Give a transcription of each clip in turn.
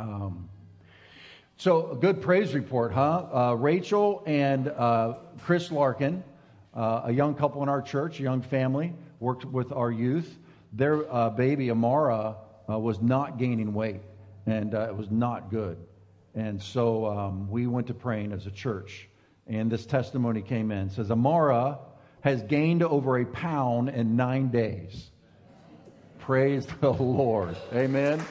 Um, so, a good praise report, huh? Uh, Rachel and uh, Chris Larkin, uh, a young couple in our church, a young family, worked with our youth. Their uh, baby, Amara, uh, was not gaining weight, and uh, it was not good. And so um, we went to praying as a church. And this testimony came in. It says, Amara has gained over a pound in nine days. Praise the Lord. Amen.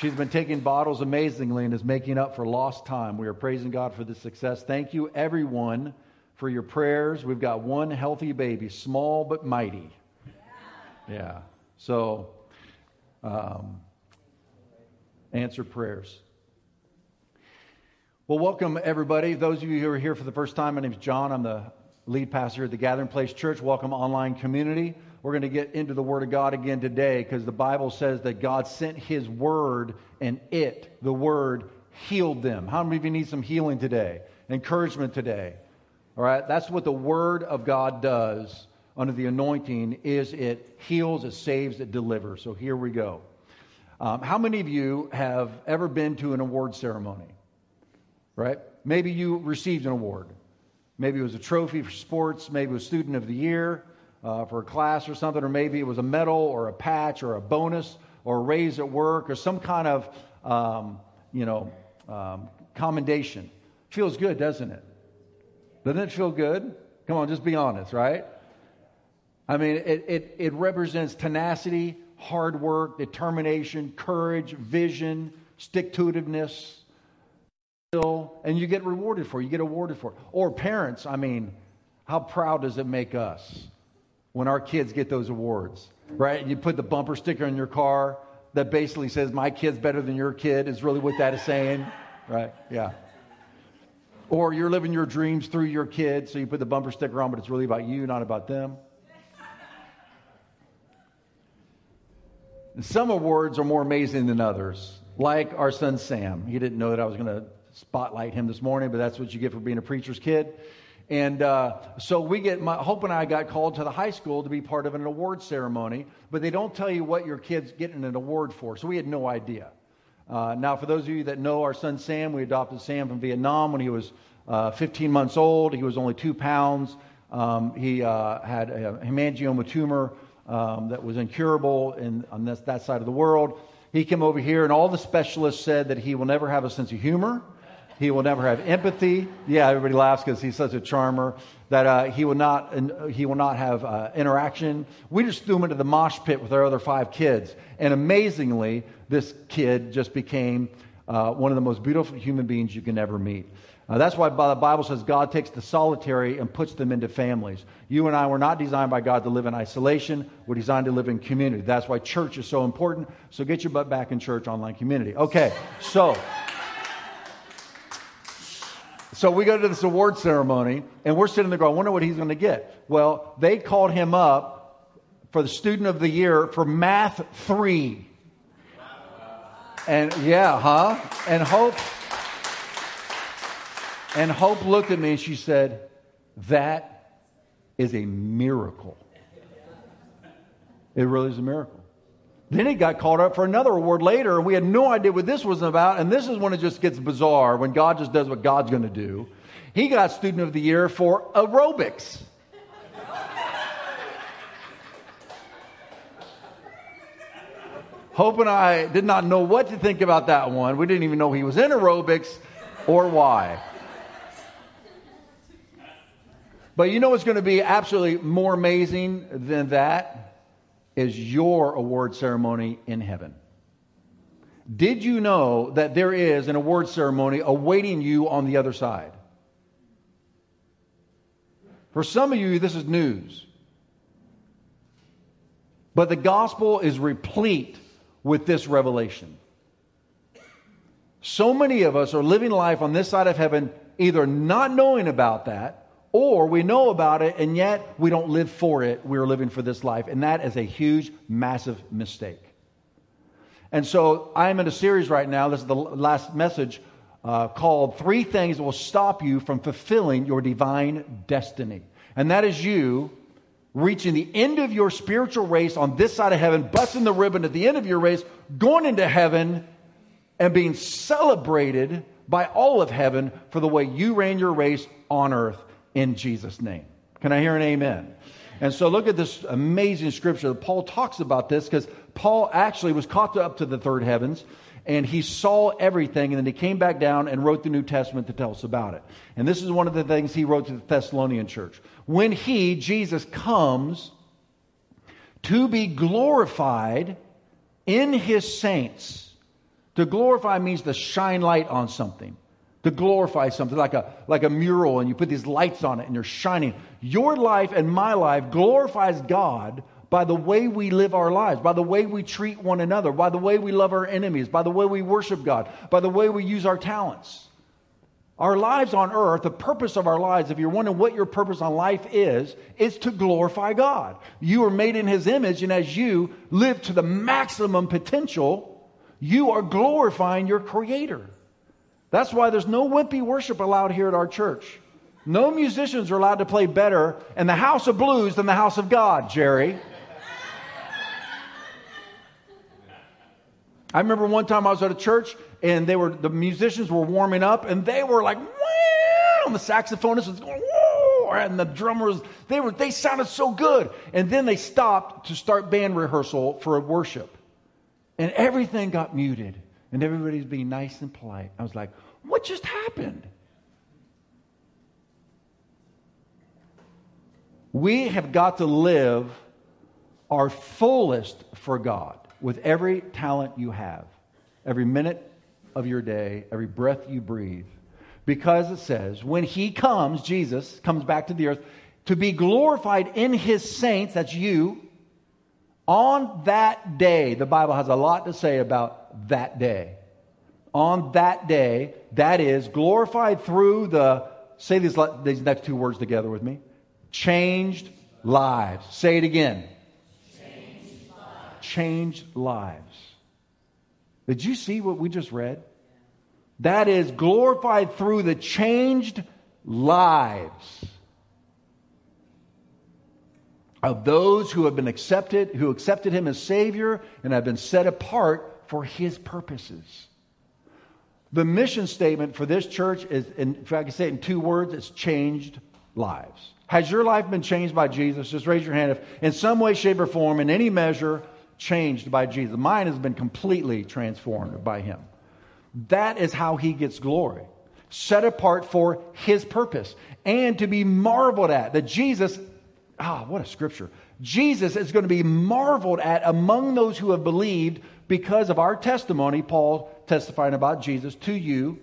She's been taking bottles amazingly and is making up for lost time. We are praising God for this success. Thank you, everyone, for your prayers. We've got one healthy baby, small but mighty. Yeah. So, um, answer prayers. Well, welcome, everybody. Those of you who are here for the first time, my name is John. I'm the lead pastor at the Gathering Place Church. Welcome, online community. We're going to get into the Word of God again today because the Bible says that God sent His Word and it, the Word, healed them. How many of you need some healing today? Encouragement today? All right, that's what the Word of God does under the anointing is it heals, it saves, it delivers. So here we go. Um, how many of you have ever been to an award ceremony? Right? Maybe you received an award. Maybe it was a trophy for sports. Maybe it was Student of the Year uh, for a class or something, or maybe it was a medal or a patch or a bonus or a raise at work or some kind of, um, you know, um, commendation. Feels good, doesn't it? Doesn't it feel good? Come on, just be honest, right? I mean, it, it, it represents tenacity, hard work, determination, courage, vision, stick to and you get rewarded for it. You get awarded for it. Or parents, I mean, how proud does it make us when our kids get those awards, right? You put the bumper sticker in your car that basically says, My kid's better than your kid, is really what that is saying, right? Yeah. Or you're living your dreams through your kids, so you put the bumper sticker on, but it's really about you, not about them. And some awards are more amazing than others, like our son Sam. He didn't know that I was going to spotlight him this morning, but that's what you get for being a preacher's kid. And uh, so we get, my, Hope and I got called to the high school to be part of an award ceremony, but they don't tell you what your kid's getting an award for. So we had no idea. Uh, now, for those of you that know our son Sam, we adopted Sam from Vietnam when he was uh, 15 months old. He was only two pounds. Um, he uh, had a hemangioma tumor um, that was incurable in, on this, that side of the world. He came over here, and all the specialists said that he will never have a sense of humor he will never have empathy. Yeah, everybody laughs because he's such a charmer. That uh, he will not he will not have uh, interaction. We just threw him into the mosh pit with our other five kids, and amazingly, this kid just became uh, one of the most beautiful human beings you can ever meet. Uh, that's why the Bible says God takes the solitary and puts them into families. You and I were not designed by God to live in isolation. We're designed to live in community. That's why church is so important. So get your butt back in church, online community. Okay, so. So we go to this award ceremony, and we're sitting there going, I wonder what he's going to get. Well, they called him up for the student of the year for math three. And yeah, huh? And Hope and Hope looked at me and she said, That is a miracle. It really is a miracle. Then he got called up for another award later, and we had no idea what this was about. And this is when it just gets bizarre, when God just does what God's going to do. He got Student of the Year for aerobics. Hope and I did not know what to think about that one. We didn't even know he was in aerobics or why. But you know what's going to be absolutely more amazing than that? Is your award ceremony in heaven. Did you know that there is an award ceremony awaiting you on the other side? For some of you, this is news. But the gospel is replete with this revelation. So many of us are living life on this side of heaven either not knowing about that or we know about it and yet we don't live for it. We're living for this life. And that is a huge, massive mistake. And so I'm in a series right now. This is the last message uh, called Three Things That Will Stop You from Fulfilling Your Divine Destiny. And that is you reaching the end of your spiritual race on this side of heaven, busting the ribbon at the end of your race, going into heaven, and being celebrated by all of heaven for the way you ran your race on earth in Jesus' name. Can I hear an amen? And so look at this amazing scripture. Paul talks about this because Paul actually was caught up to the third heavens and he saw everything and then he came back down and wrote the New Testament to tell us about it. And this is one of the things he wrote to the Thessalonian church. When he, Jesus, comes to be glorified in his saints, to glorify means to shine light on something to glorify something like a like a mural and you put these lights on it and you're shining. Your life and my life glorifies god by the way we live our lives by the way we treat one another by the way we love our enemies by the way we worship god by the way we use our talents. Our lives on earth the purpose of our lives if you're wondering what your purpose on life is is to glorify god. You are made in his image and as you live to the maximum potential you are glorifying your creator that's why there's no wimpy worship allowed here at our church. No musicians are allowed to play better in the house of blues than the house of God, Jerry. I remember one time I was at a church and they were the musicians were warming up and they were like, Wah! and the saxophonist was going, Whoa! and the drummers they were they sounded so good. And then they stopped to start band rehearsal for a worship. And everything got muted and everybody's being nice and polite. I was like, what just happened? We have got to live our fullest for God with every talent you have, every minute of your day, every breath you breathe. Because it says, when He comes, Jesus comes back to the earth, to be glorified in His saints, that's you, on that day. The Bible has a lot to say about that day. On that day, that is glorified through the, say these, these next two words together with me changed lives. Say it again. Changed lives. Changed lives. Did you see what we just read? That is glorified through the changed lives of those who have been accepted, who accepted him as Savior and have been set apart for his purposes. The mission statement for this church is, in, if I can say it in two words, it's changed lives. Has your life been changed by Jesus? Just raise your hand if, in some way, shape, or form, in any measure, changed by Jesus. Mine has been completely transformed by him. That is how he gets glory. Set apart for his purpose and to be marveled at. That Jesus, ah, what a scripture. Jesus is going to be marveled at among those who have believed because of our testimony, Paul testifying about Jesus to you.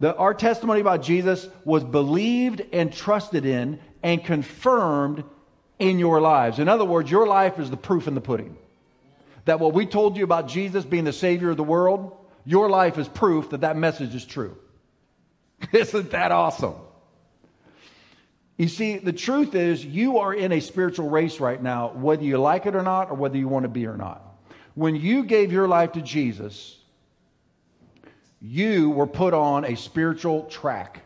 The, our testimony about Jesus was believed and trusted in and confirmed in your lives. In other words, your life is the proof in the pudding. That what we told you about Jesus being the Savior of the world, your life is proof that that message is true. Isn't that awesome? You see, the truth is, you are in a spiritual race right now, whether you like it or not, or whether you want to be or not when you gave your life to Jesus, you were put on a spiritual track.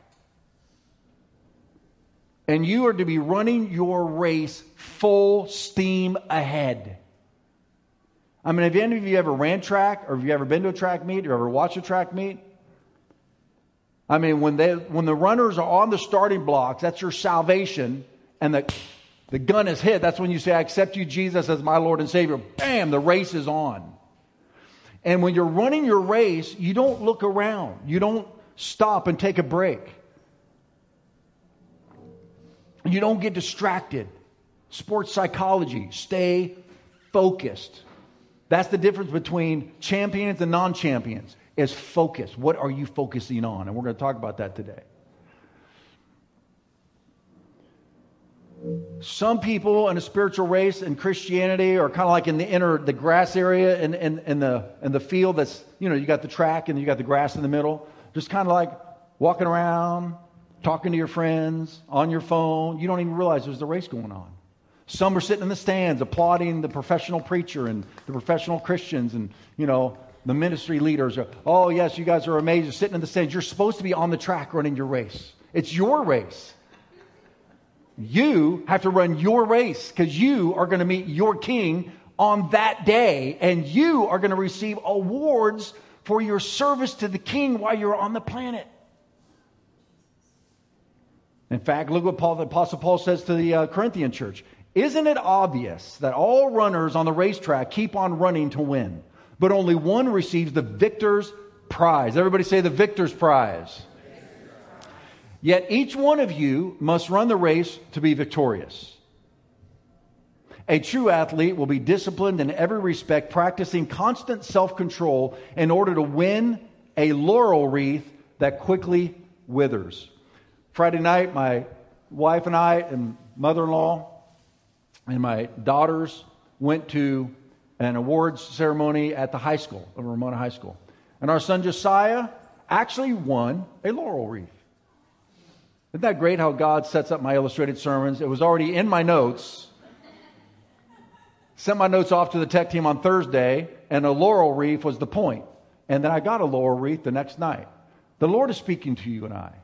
And you are to be running your race full steam ahead. I mean, have any of you ever ran track or have you ever been to a track meet or ever watched a track meet? I mean, when, they, when the runners are on the starting blocks, that's your salvation, and the the gun is hit. That's when you say, I accept you, Jesus, as my Lord and Savior. Bam, the race is on. And when you're running your race, you don't look around. You don't stop and take a break. You don't get distracted. Sports psychology, stay focused. That's the difference between champions and non champions, is focus. What are you focusing on? And we're going to talk about that today. Some people in a spiritual race in Christianity are kind of like in the inner, the grass area in, in, in, the, in the field that's, you know, you got the track and you got the grass in the middle. Just kind of like walking around, talking to your friends, on your phone. You don't even realize there's a race going on. Some are sitting in the stands applauding the professional preacher and the professional Christians and, you know, the ministry leaders. Are, oh, yes, you guys are amazing. Sitting in the stands. You're supposed to be on the track running your race. It's your race. You have to run your race because you are going to meet your king on that day, and you are going to receive awards for your service to the king while you're on the planet. In fact, look what Paul, the Apostle Paul says to the uh, Corinthian church. Isn't it obvious that all runners on the racetrack keep on running to win, but only one receives the victor's prize? Everybody say the victor's prize. Yet each one of you must run the race to be victorious. A true athlete will be disciplined in every respect, practicing constant self control in order to win a laurel wreath that quickly withers. Friday night, my wife and I and mother in law and my daughters went to an awards ceremony at the high school, of Ramona High School. And our son Josiah actually won a laurel wreath. Isn't that great how God sets up my illustrated sermons? It was already in my notes. Sent my notes off to the tech team on Thursday, and a laurel wreath was the point. And then I got a laurel wreath the next night. The Lord is speaking to you and I.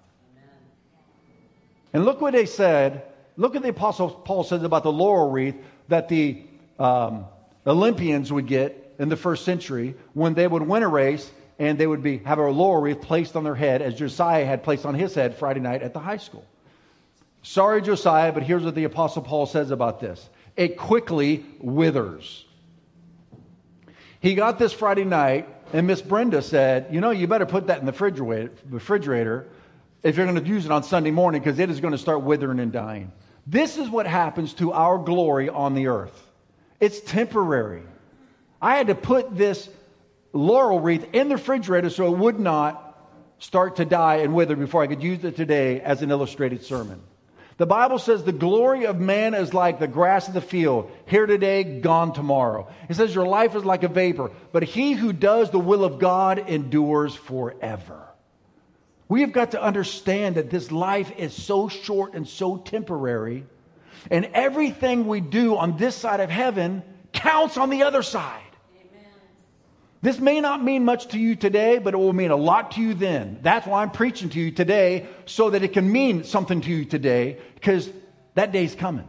And look what they said. Look what the Apostle Paul says about the laurel wreath that the um, Olympians would get in the first century when they would win a race and they would be, have a laurel placed on their head as Josiah had placed on his head Friday night at the high school. Sorry, Josiah, but here's what the Apostle Paul says about this it quickly withers. He got this Friday night, and Miss Brenda said, You know, you better put that in the refrigerator if you're going to use it on Sunday morning because it is going to start withering and dying. This is what happens to our glory on the earth. It's temporary. I had to put this laurel wreath in the refrigerator so it would not start to die and wither before I could use it today as an illustrated sermon. The Bible says the glory of man is like the grass of the field, here today, gone tomorrow. It says your life is like a vapor, but he who does the will of God endures forever. We have got to understand that this life is so short and so temporary, and everything we do on this side of heaven counts on the other side. This may not mean much to you today, but it will mean a lot to you then. That's why I'm preaching to you today, so that it can mean something to you today, because that day's coming.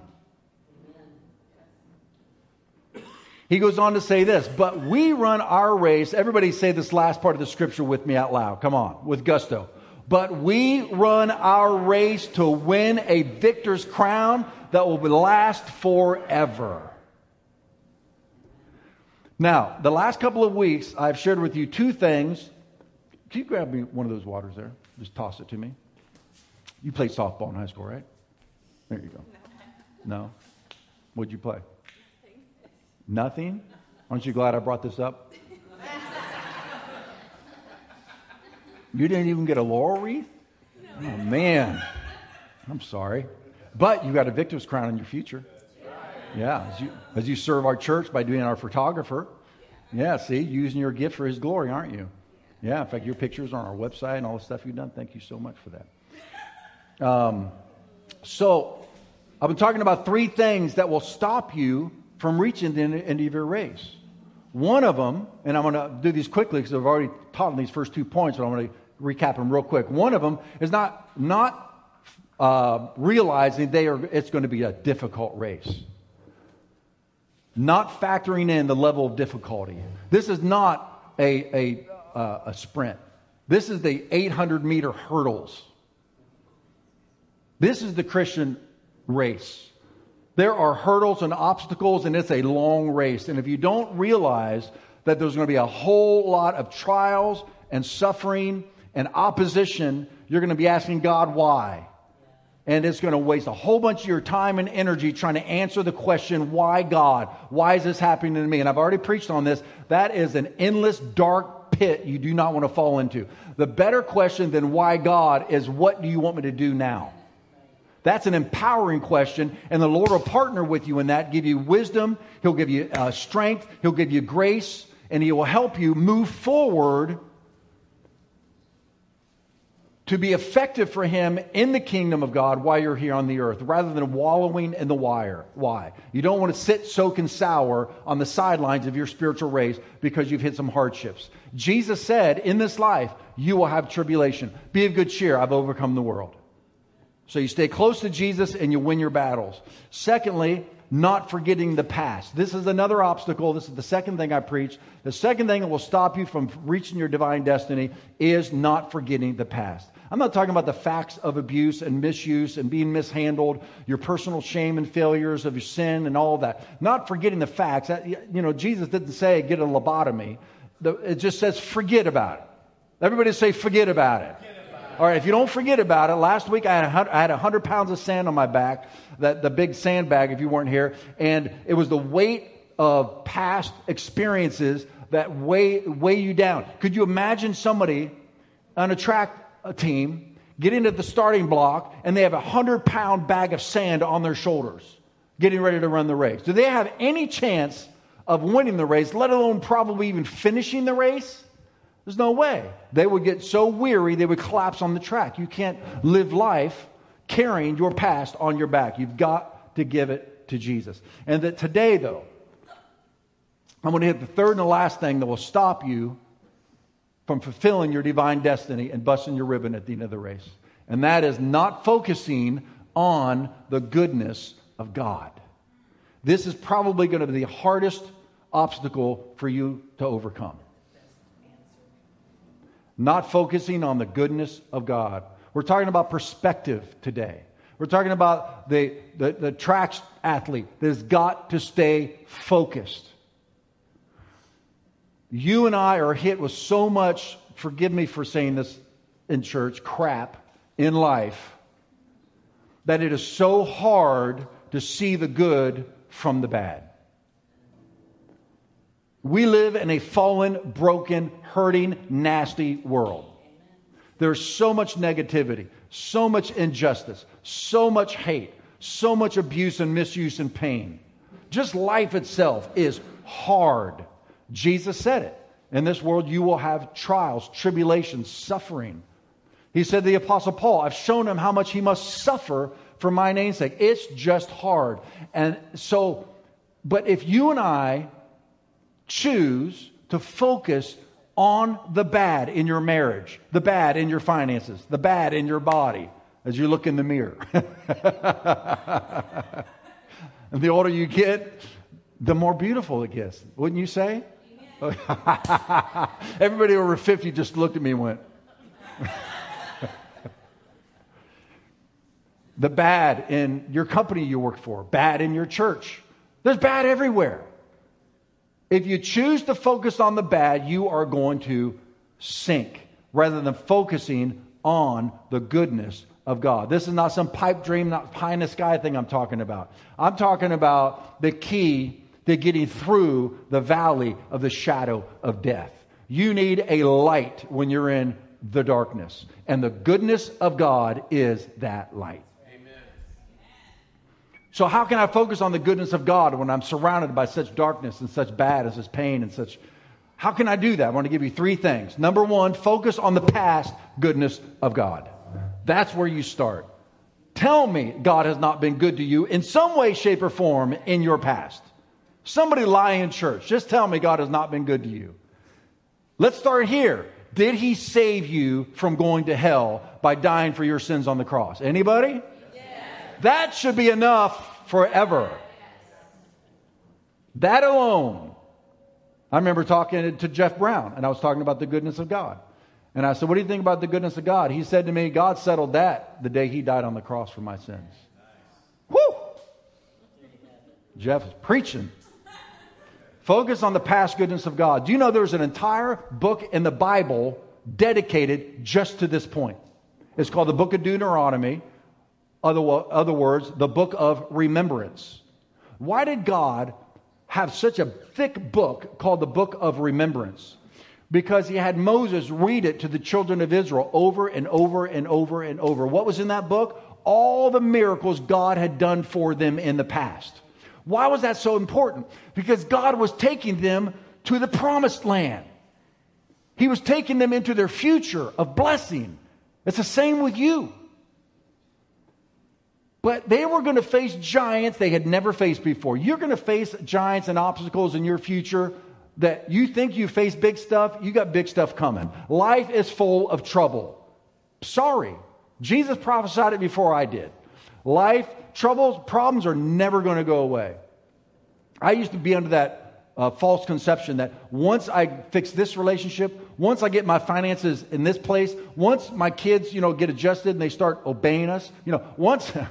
He goes on to say this, but we run our race. Everybody say this last part of the scripture with me out loud. Come on, with gusto but we run our race to win a victor's crown that will last forever. Now, the last couple of weeks, I've shared with you two things. Can you grab me one of those waters there? Just toss it to me. You played softball in high school, right? There you go. No? What'd you play? Nothing. Aren't you glad I brought this up? You didn't even get a laurel wreath? Oh, man. I'm sorry. But you got a victor's crown in your future. Yeah, as you, as you serve our church by being our photographer. Yeah, see, using your gift for his glory, aren't you? Yeah, in fact, your pictures on our website and all the stuff you've done. Thank you so much for that. Um, so, I've been talking about three things that will stop you from reaching the end of your race. One of them, and I'm going to do these quickly because I've already taught on these first two points, but I'm going to recap them real quick. One of them is not, not uh, realizing they are, it's going to be a difficult race. Not factoring in the level of difficulty. This is not a, a, uh, a sprint. This is the 800 meter hurdles. This is the Christian race. There are hurdles and obstacles, and it's a long race. And if you don't realize that there's going to be a whole lot of trials and suffering and opposition, you're going to be asking God why. And it's going to waste a whole bunch of your time and energy trying to answer the question, why God? Why is this happening to me? And I've already preached on this. That is an endless dark pit you do not want to fall into. The better question than why God is, what do you want me to do now? That's an empowering question, and the Lord will partner with you in that, give you wisdom, He'll give you uh, strength, He'll give you grace, and He will help you move forward to be effective for him in the kingdom of God while you're here on the earth, rather than wallowing in the wire. Why? You don't want to sit soaking sour on the sidelines of your spiritual race because you've hit some hardships. Jesus said, In this life, you will have tribulation. Be of good cheer. I've overcome the world. So you stay close to Jesus and you win your battles. Secondly, not forgetting the past. This is another obstacle. This is the second thing I preach. The second thing that will stop you from reaching your divine destiny is not forgetting the past. I'm not talking about the facts of abuse and misuse and being mishandled, your personal shame and failures of your sin and all that. Not forgetting the facts. You know, Jesus didn't say get a lobotomy. It just says forget about it. Everybody say forget about it. All right, if you don't forget about it, last week I had, I had 100 pounds of sand on my back, that, the big sandbag if you weren't here, and it was the weight of past experiences that weigh, weigh you down. Could you imagine somebody on a track team get into the starting block and they have a 100 pound bag of sand on their shoulders getting ready to run the race? Do they have any chance of winning the race, let alone probably even finishing the race? There's no way. They would get so weary they would collapse on the track. You can't live life carrying your past on your back. You've got to give it to Jesus. And that today, though, I'm going to hit the third and the last thing that will stop you from fulfilling your divine destiny and busting your ribbon at the end of the race. And that is not focusing on the goodness of God. This is probably going to be the hardest obstacle for you to overcome not focusing on the goodness of God. We're talking about perspective today. We're talking about the, the, the track athlete that has got to stay focused. You and I are hit with so much, forgive me for saying this in church, crap in life, that it is so hard to see the good from the bad. We live in a fallen, broken, hurting, nasty world. There's so much negativity, so much injustice, so much hate, so much abuse and misuse and pain. Just life itself is hard. Jesus said it. In this world, you will have trials, tribulations, suffering. He said to the Apostle Paul, I've shown him how much he must suffer for my name's sake. It's just hard. And so, but if you and I choose to focus on the bad in your marriage, the bad in your finances, the bad in your body as you look in the mirror. and the older you get, the more beautiful it gets. Wouldn't you say? Everybody over 50 just looked at me and went, the bad in your company you work for, bad in your church. There's bad everywhere. If you choose to focus on the bad, you are going to sink rather than focusing on the goodness of God. This is not some pipe dream, not pie in the sky thing I'm talking about. I'm talking about the key to getting through the valley of the shadow of death. You need a light when you're in the darkness. And the goodness of God is that light. So, how can I focus on the goodness of God when I'm surrounded by such darkness and such bad and such pain and such. How can I do that? I want to give you three things. Number one, focus on the past goodness of God. That's where you start. Tell me God has not been good to you in some way, shape, or form in your past. Somebody lie in church. Just tell me God has not been good to you. Let's start here. Did he save you from going to hell by dying for your sins on the cross? Anybody? Yes. That should be enough forever. That alone. I remember talking to Jeff Brown, and I was talking about the goodness of God. And I said, What do you think about the goodness of God? He said to me, God settled that the day he died on the cross for my sins. Woo! Jeff is preaching. Focus on the past goodness of God. Do you know there's an entire book in the Bible dedicated just to this point? It's called the Book of Deuteronomy. Other, other words, the book of remembrance. Why did God have such a thick book called the book of remembrance? Because he had Moses read it to the children of Israel over and over and over and over. What was in that book? All the miracles God had done for them in the past. Why was that so important? Because God was taking them to the promised land. He was taking them into their future of blessing. It's the same with you. But they were going to face giants they had never faced before. You're going to face giants and obstacles in your future that you think you face big stuff, you got big stuff coming. Life is full of trouble. Sorry. Jesus prophesied it before I did. Life, troubles, problems are never going to go away. I used to be under that uh, false conception that once I fix this relationship, once I get my finances in this place, once my kids, you know, get adjusted and they start obeying us, you know, once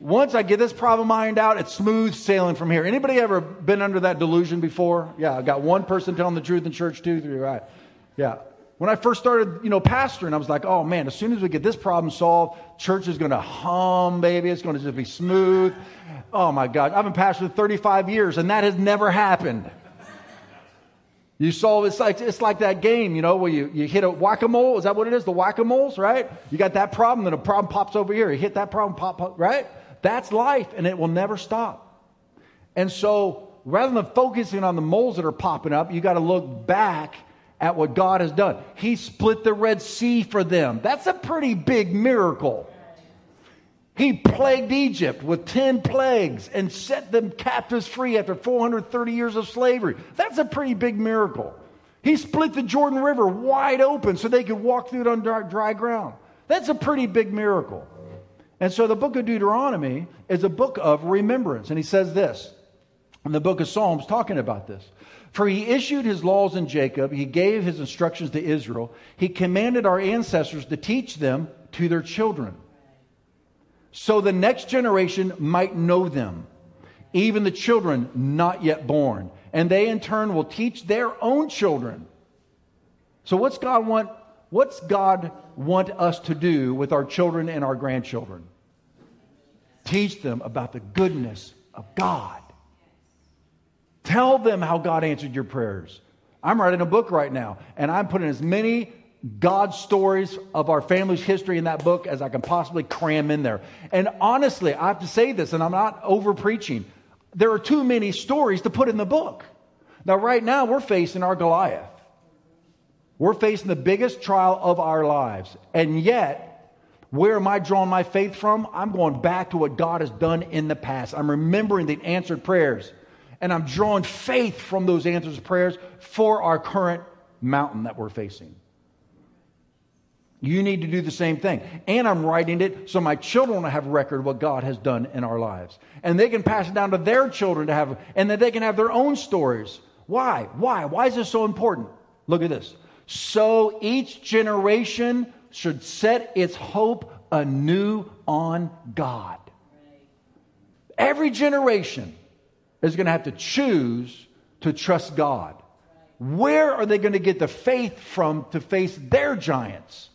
once I get this problem ironed out, it's smooth sailing from here. Anybody ever been under that delusion before? Yeah, I got one person telling the truth in church, two, three, right? Yeah. When I first started, you know, pastoring, I was like, oh man, as soon as we get this problem solved, church is going to hum, baby. It's going to just be smooth. Oh my God. I've been pastoring 35 years and that has never happened. You solve it's like it's like that game, you know, where you, you hit a whack-a-mole. Is that what it is? The whack-a-moles, right? You got that problem, then a problem pops over here. You hit that problem, pop, pop, right? That's life, and it will never stop. And so, rather than focusing on the moles that are popping up, you got to look back at what God has done. He split the Red Sea for them. That's a pretty big miracle. He plagued Egypt with 10 plagues and set them captives free after 430 years of slavery. That's a pretty big miracle. He split the Jordan River wide open so they could walk through it on dry ground. That's a pretty big miracle. And so the book of Deuteronomy is a book of remembrance. And he says this in the book of Psalms, talking about this. For he issued his laws in Jacob, he gave his instructions to Israel, he commanded our ancestors to teach them to their children, so the next generation might know them, even the children not yet born. And they in turn will teach their own children. So, what's God want What's God want us to do with our children and our grandchildren? Teach them about the goodness of God. Tell them how God answered your prayers. I'm writing a book right now, and I'm putting as many God stories of our family's history in that book as I can possibly cram in there. And honestly, I have to say this, and I'm not over preaching. There are too many stories to put in the book. Now, right now, we're facing our Goliath. We're facing the biggest trial of our lives. And yet, where am I drawing my faith from? I'm going back to what God has done in the past. I'm remembering the answered prayers. And I'm drawing faith from those answered prayers for our current mountain that we're facing. You need to do the same thing. And I'm writing it so my children will have record of what God has done in our lives. And they can pass it down to their children to have, and that they can have their own stories. Why? Why? Why is this so important? Look at this so each generation should set its hope anew on God. Every generation is going to have to choose to trust God. Where are they going to get the faith from to face their giants?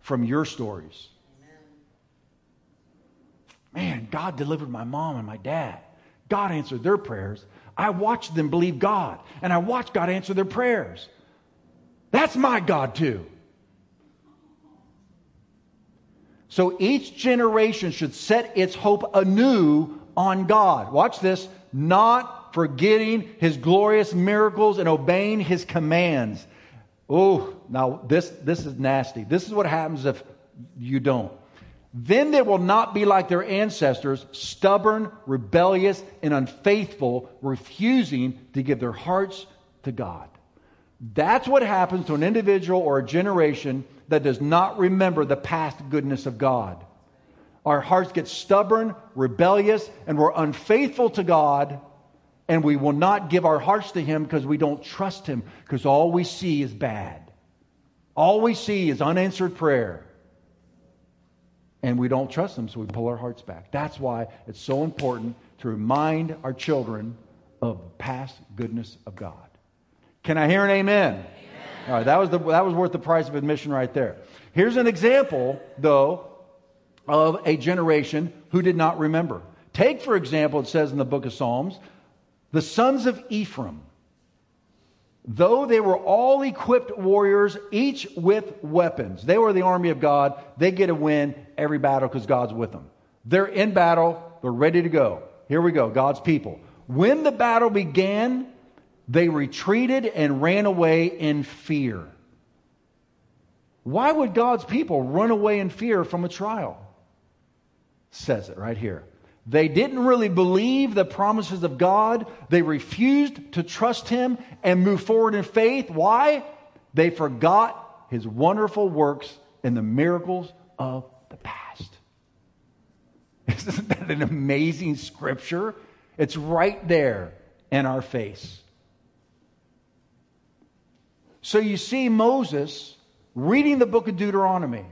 From your stories. Man, God delivered my mom and my dad. God answered their prayers. I watched them believe God, and I watched God answer their prayers. That's my God too. So each generation should set its hope anew on God. Watch this. Not forgetting his glorious miracles and obeying his commands. Oh, now this, this is nasty. This is what happens if you don't. Then they will not be like their ancestors, stubborn, rebellious, and unfaithful, refusing to give their hearts to God. That's what happens to an individual or a generation that does not remember the past goodness of God. Our hearts get stubborn, rebellious, and we're unfaithful to God, and we will not give our hearts to Him because we don't trust Him, because all we see is bad. All we see is unanswered prayer. And we don't trust Him, so we pull our hearts back. That's why it's so important to remind our children of the past goodness of God. Can I hear an amen? amen? All right, that was, the, that was worth the price of admission right there. Here's an example, though, of a generation who did not remember. Take, for example, it says in the book of Psalms, the sons of Ephraim, though they were all equipped warriors, each with weapons, they were the army of God, they get to win every battle because God's with them. They're in battle, they're ready to go. Here we go, God's people. When the battle began, they retreated and ran away in fear. Why would God's people run away in fear from a trial? Says it right here. They didn't really believe the promises of God. They refused to trust Him and move forward in faith. Why? They forgot his wonderful works and the miracles of the past. Isn't that an amazing scripture? It's right there in our face. So you see Moses reading the book of Deuteronomy,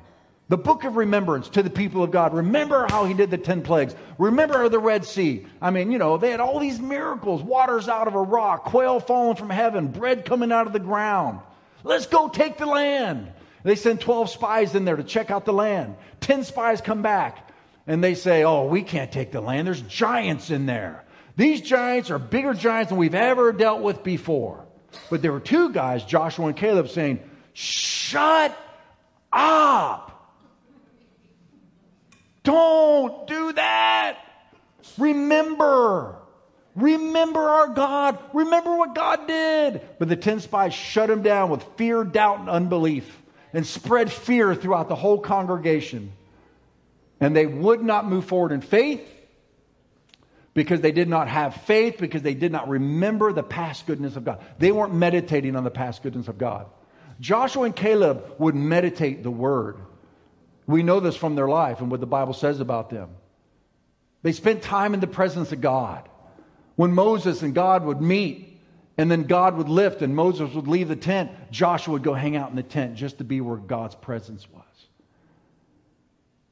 the book of remembrance to the people of God. Remember how he did the 10 plagues. Remember the Red Sea. I mean, you know, they had all these miracles waters out of a rock, quail falling from heaven, bread coming out of the ground. Let's go take the land. They send 12 spies in there to check out the land. 10 spies come back and they say, Oh, we can't take the land. There's giants in there. These giants are bigger giants than we've ever dealt with before. But there were two guys, Joshua and Caleb, saying, Shut up. Don't do that. Remember. Remember our God. Remember what God did. But the 10 spies shut him down with fear, doubt, and unbelief and spread fear throughout the whole congregation. And they would not move forward in faith because they did not have faith, because they did not remember the past goodness of God. They weren't meditating on the past goodness of God. Joshua and Caleb would meditate the word. We know this from their life and what the Bible says about them. They spent time in the presence of God. When Moses and God would meet, and then God would lift, and Moses would leave the tent, Joshua would go hang out in the tent just to be where God's presence was.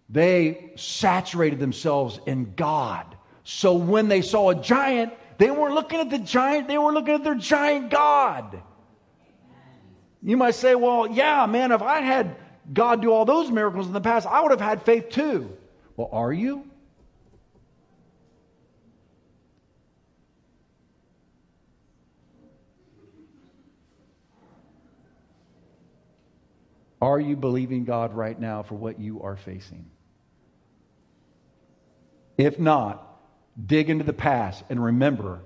They saturated themselves in God. So when they saw a giant, they weren't looking at the giant, they were looking at their giant God. You might say, well, yeah, man, if I had God do all those miracles in the past, I would have had faith too. Well, are you? Are you believing God right now for what you are facing? If not, dig into the past and remember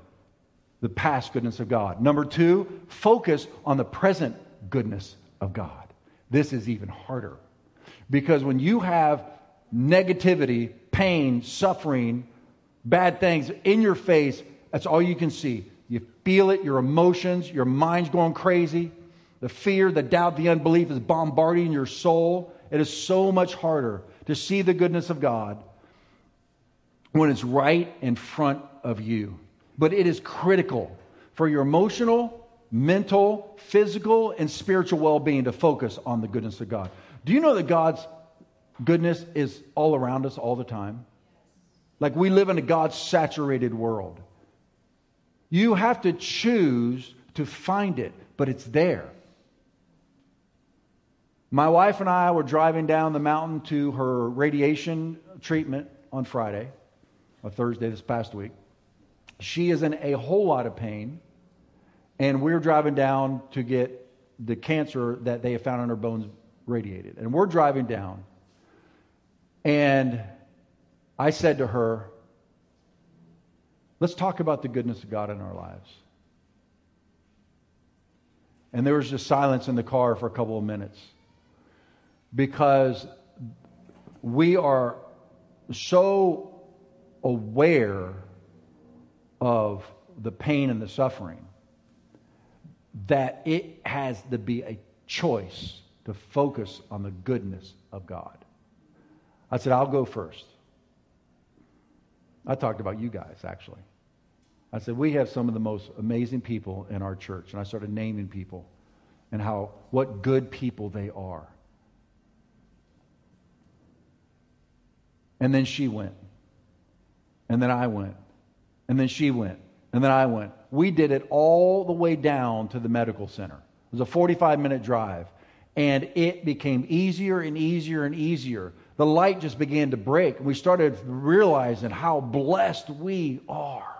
the past goodness of God. Number two, focus on the present goodness of God. This is even harder because when you have negativity, pain, suffering, bad things in your face, that's all you can see. You feel it, your emotions, your mind's going crazy. The fear, the doubt, the unbelief is bombarding your soul. It is so much harder to see the goodness of God when it's right in front of you. But it is critical for your emotional, mental, physical, and spiritual well being to focus on the goodness of God. Do you know that God's goodness is all around us all the time? Like we live in a God saturated world. You have to choose to find it, but it's there. My wife and I were driving down the mountain to her radiation treatment on Friday, or Thursday this past week. She is in a whole lot of pain, and we're driving down to get the cancer that they have found in her bones radiated. And we're driving down, and I said to her, Let's talk about the goodness of God in our lives. And there was just silence in the car for a couple of minutes because we are so aware of the pain and the suffering that it has to be a choice to focus on the goodness of God. I said, I'll go first. I talked about you guys, actually. I said, we have some of the most amazing people in our church. And I started naming people and how, what good people they are. And then she went. And then I went. And then she went. And then I went. We did it all the way down to the medical center. It was a 45 minute drive. And it became easier and easier and easier. The light just began to break. We started realizing how blessed we are.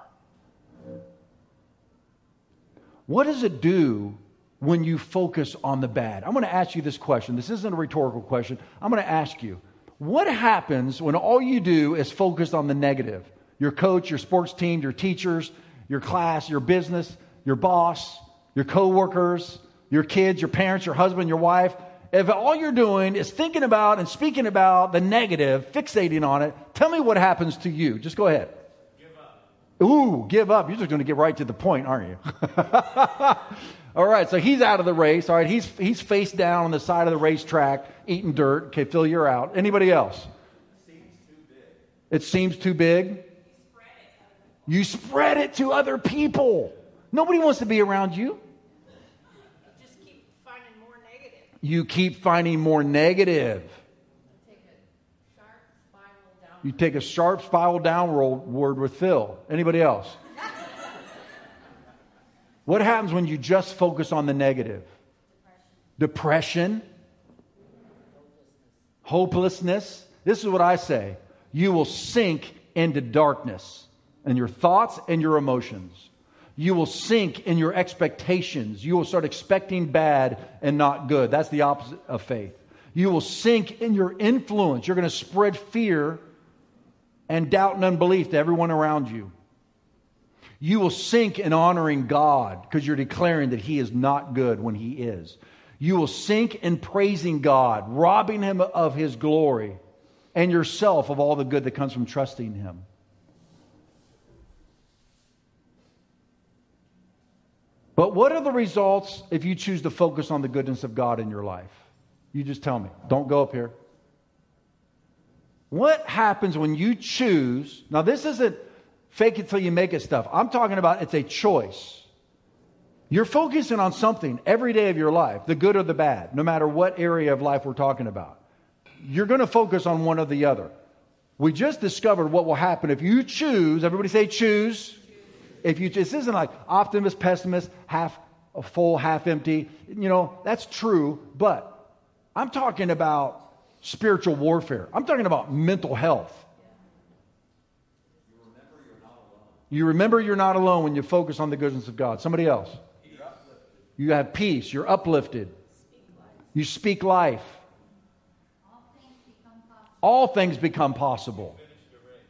What does it do when you focus on the bad? I'm going to ask you this question. This isn't a rhetorical question. I'm going to ask you what happens when all you do is focus on the negative? Your coach, your sports team, your teachers, your class, your business, your boss, your coworkers, your kids, your parents, your husband, your wife. If all you're doing is thinking about and speaking about the negative, fixating on it, tell me what happens to you. Just go ahead. Give up. Ooh, give up. You're just going to get right to the point, aren't you? All right, so he's out of the race. All right, he's, he's face down on the side of the racetrack, eating dirt. Okay, Phil, you're out. Anybody else? Seems too big. It seems too big. You spread it to other people. Nobody wants to be around you. Just keep finding more negative. You keep finding more negative. Take a sharp spiral down. You take a sharp spiral downward word with Phil. Anybody else? what happens when you just focus on the negative? Depression. Hopelessness. This is what I say. You will sink into darkness in your thoughts and your emotions. You will sink in your expectations. You will start expecting bad and not good. That's the opposite of faith. You will sink in your influence. You're going to spread fear and doubt and unbelief to everyone around you. You will sink in honoring God because you're declaring that He is not good when He is. You will sink in praising God, robbing Him of His glory and yourself of all the good that comes from trusting Him. But what are the results if you choose to focus on the goodness of God in your life? You just tell me. Don't go up here. What happens when you choose? Now, this isn't fake it till you make it stuff. I'm talking about it's a choice. You're focusing on something every day of your life, the good or the bad, no matter what area of life we're talking about. You're going to focus on one or the other. We just discovered what will happen if you choose, everybody say choose. If you this isn't like optimist, pessimist, half full, half empty. You know, that's true, but I'm talking about spiritual warfare. I'm talking about mental health. You remember you're not alone when you focus on the goodness of God. Somebody else. You have peace. You're uplifted. You speak life. All things become possible.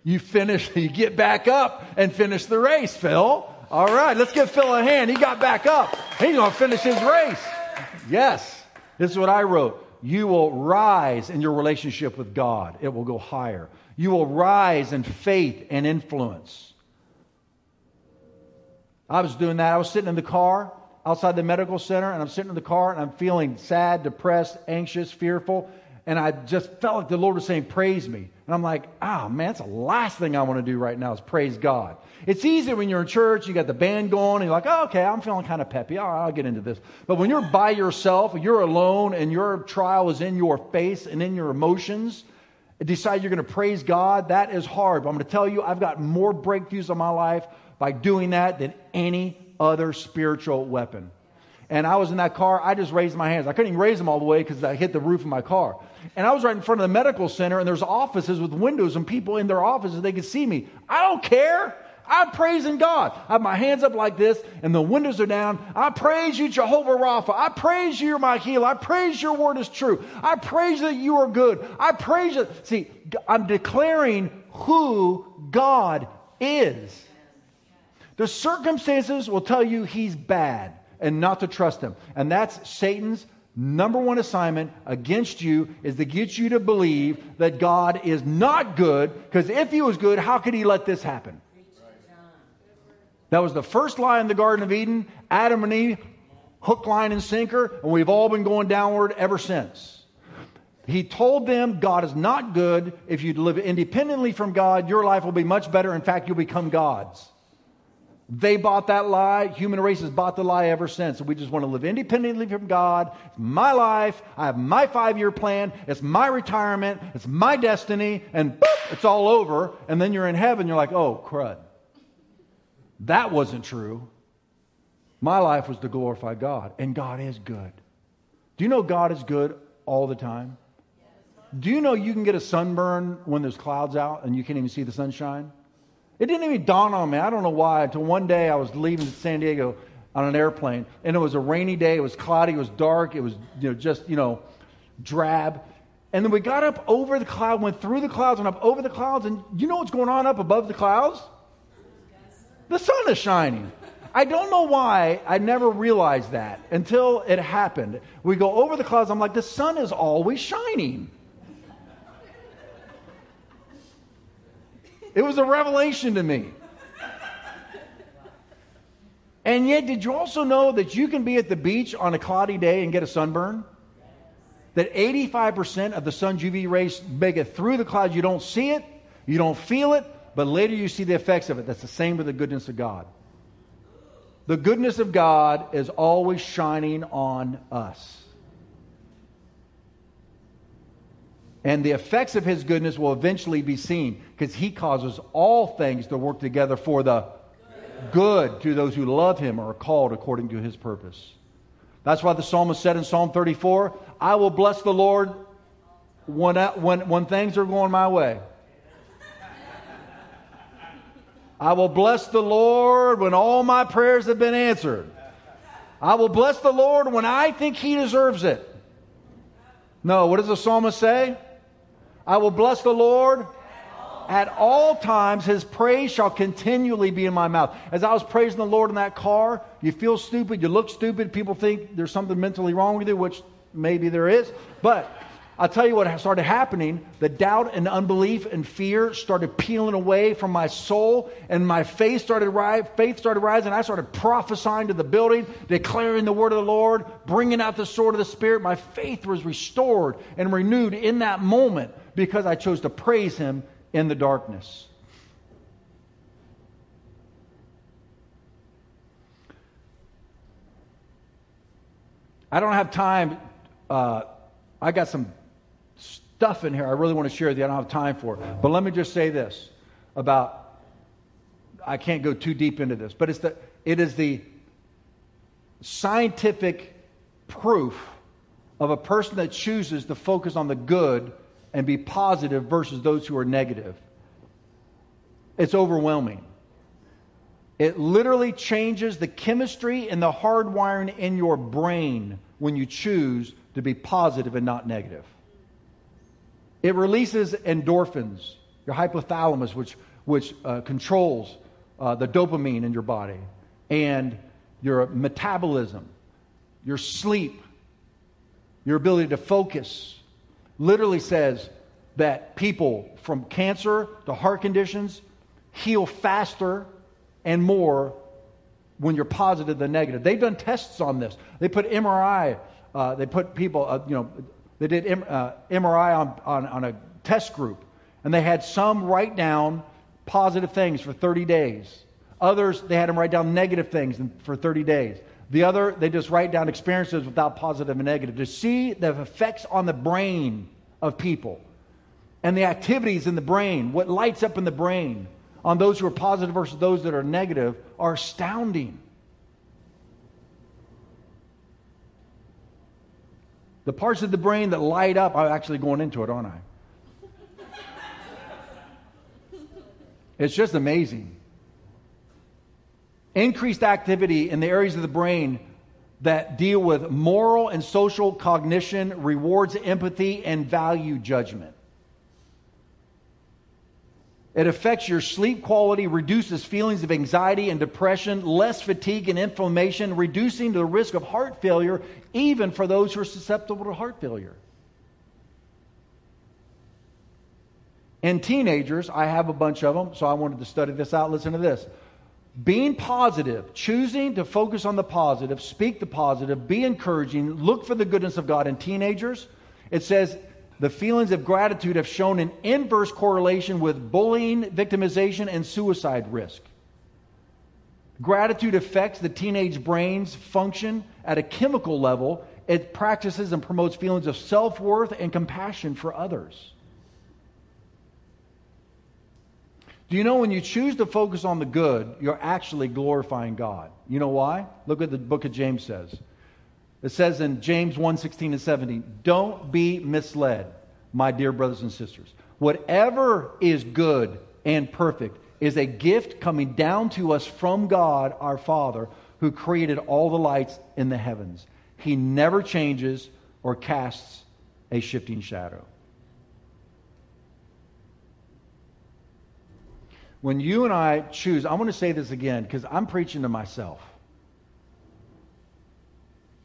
You finish, you get back up and finish the race, Phil. All right, let's give Phil a hand. He got back up. He's going to finish his race. Yes, this is what I wrote. You will rise in your relationship with God, it will go higher. You will rise in faith and influence. I was doing that. I was sitting in the car outside the medical center, and I'm sitting in the car and I'm feeling sad, depressed, anxious, fearful. And I just felt like the Lord was saying, Praise me. And I'm like, Oh, man, that's the last thing I want to do right now is praise God. It's easy when you're in church, you got the band going, and you're like, Oh, okay, I'm feeling kind of peppy. All right, I'll get into this. But when you're by yourself, you're alone, and your trial is in your face and in your emotions, decide you're going to praise God, that is hard. But I'm going to tell you, I've got more breakthroughs in my life by doing that than any other spiritual weapon. And I was in that car, I just raised my hands. I couldn't even raise them all the way because I hit the roof of my car. And I was right in front of the medical center, and there's offices with windows and people in their offices, they could see me. I don't care. I'm praising God. I have my hands up like this, and the windows are down. I praise you, Jehovah Rapha. I praise you, you're my healer. I praise your word is true. I praise that you are good. I praise you. See, I'm declaring who God is. The circumstances will tell you he's bad and not to trust him. And that's Satan's number one assignment against you is to get you to believe that God is not good, because if he was good, how could he let this happen? That was the first lie in the Garden of Eden. Adam and Eve, hook, line, and sinker, and we've all been going downward ever since. He told them God is not good. If you live independently from God, your life will be much better. In fact, you'll become God's. They bought that lie. Human race has bought the lie ever since. we just want to live independently from God. It's my life. I have my five year plan. It's my retirement. It's my destiny. And boop, it's all over. And then you're in heaven. You're like, oh, crud. That wasn't true. My life was to glorify God. And God is good. Do you know God is good all the time? Do you know you can get a sunburn when there's clouds out and you can't even see the sunshine? It didn't even dawn on me. I don't know why. Until one day I was leaving San Diego on an airplane, and it was a rainy day. It was cloudy. It was dark. It was you know just you know drab. And then we got up over the cloud, went through the clouds, went up over the clouds, and you know what's going on up above the clouds? The sun is shining. I don't know why I never realized that until it happened. We go over the clouds. I'm like, the sun is always shining. It was a revelation to me. And yet, did you also know that you can be at the beach on a cloudy day and get a sunburn? That 85% of the sun's UV rays make it through the clouds. You don't see it, you don't feel it, but later you see the effects of it. That's the same with the goodness of God. The goodness of God is always shining on us. And the effects of his goodness will eventually be seen because he causes all things to work together for the good to those who love him or are called according to his purpose. That's why the psalmist said in Psalm 34 I will bless the Lord when, when, when things are going my way. I will bless the Lord when all my prayers have been answered. I will bless the Lord when I think he deserves it. No, what does the psalmist say? I will bless the Lord at all times. His praise shall continually be in my mouth. As I was praising the Lord in that car, you feel stupid, you look stupid, people think there's something mentally wrong with you, which maybe there is. But I'll tell you what started happening. The doubt and unbelief and fear started peeling away from my soul, and my faith started rise, faith started rising. I started prophesying to the building, declaring the word of the Lord, bringing out the sword of the Spirit. My faith was restored and renewed in that moment because I chose to praise Him in the darkness. I don't have time. Uh, I got some stuff in here I really want to share with you. I don't have time for. But let me just say this about I can't go too deep into this, but it's the it is the scientific proof of a person that chooses to focus on the good and be positive versus those who are negative. It's overwhelming. It literally changes the chemistry and the hardwiring in your brain when you choose to be positive and not negative. It releases endorphins, your hypothalamus, which, which uh, controls uh, the dopamine in your body, and your metabolism, your sleep, your ability to focus. Literally says that people from cancer to heart conditions heal faster and more when you're positive than negative. They've done tests on this. They put MRI, uh, they put people, uh, you know, they did uh, MRI on, on, on a test group, and they had some write down positive things for 30 days. Others, they had them write down negative things for 30 days. The other, they just write down experiences without positive and negative to see the effects on the brain of people and the activities in the brain, what lights up in the brain on those who are positive versus those that are negative are astounding. The parts of the brain that light up, I'm actually going into it, aren't I? It's just amazing. Increased activity in the areas of the brain that deal with moral and social cognition, rewards empathy, and value judgment. It affects your sleep quality, reduces feelings of anxiety and depression, less fatigue and inflammation, reducing the risk of heart failure, even for those who are susceptible to heart failure. And teenagers, I have a bunch of them, so I wanted to study this out. Listen to this. Being positive, choosing to focus on the positive, speak the positive, be encouraging, look for the goodness of God in teenagers. It says the feelings of gratitude have shown an inverse correlation with bullying, victimization, and suicide risk. Gratitude affects the teenage brain's function at a chemical level. It practices and promotes feelings of self worth and compassion for others. Do you know when you choose to focus on the good, you're actually glorifying God? You know why? Look at the book of James says. It says in James 1 16 and 17, don't be misled, my dear brothers and sisters. Whatever is good and perfect is a gift coming down to us from God our Father, who created all the lights in the heavens. He never changes or casts a shifting shadow. When you and I choose, I want to say this again because I'm preaching to myself.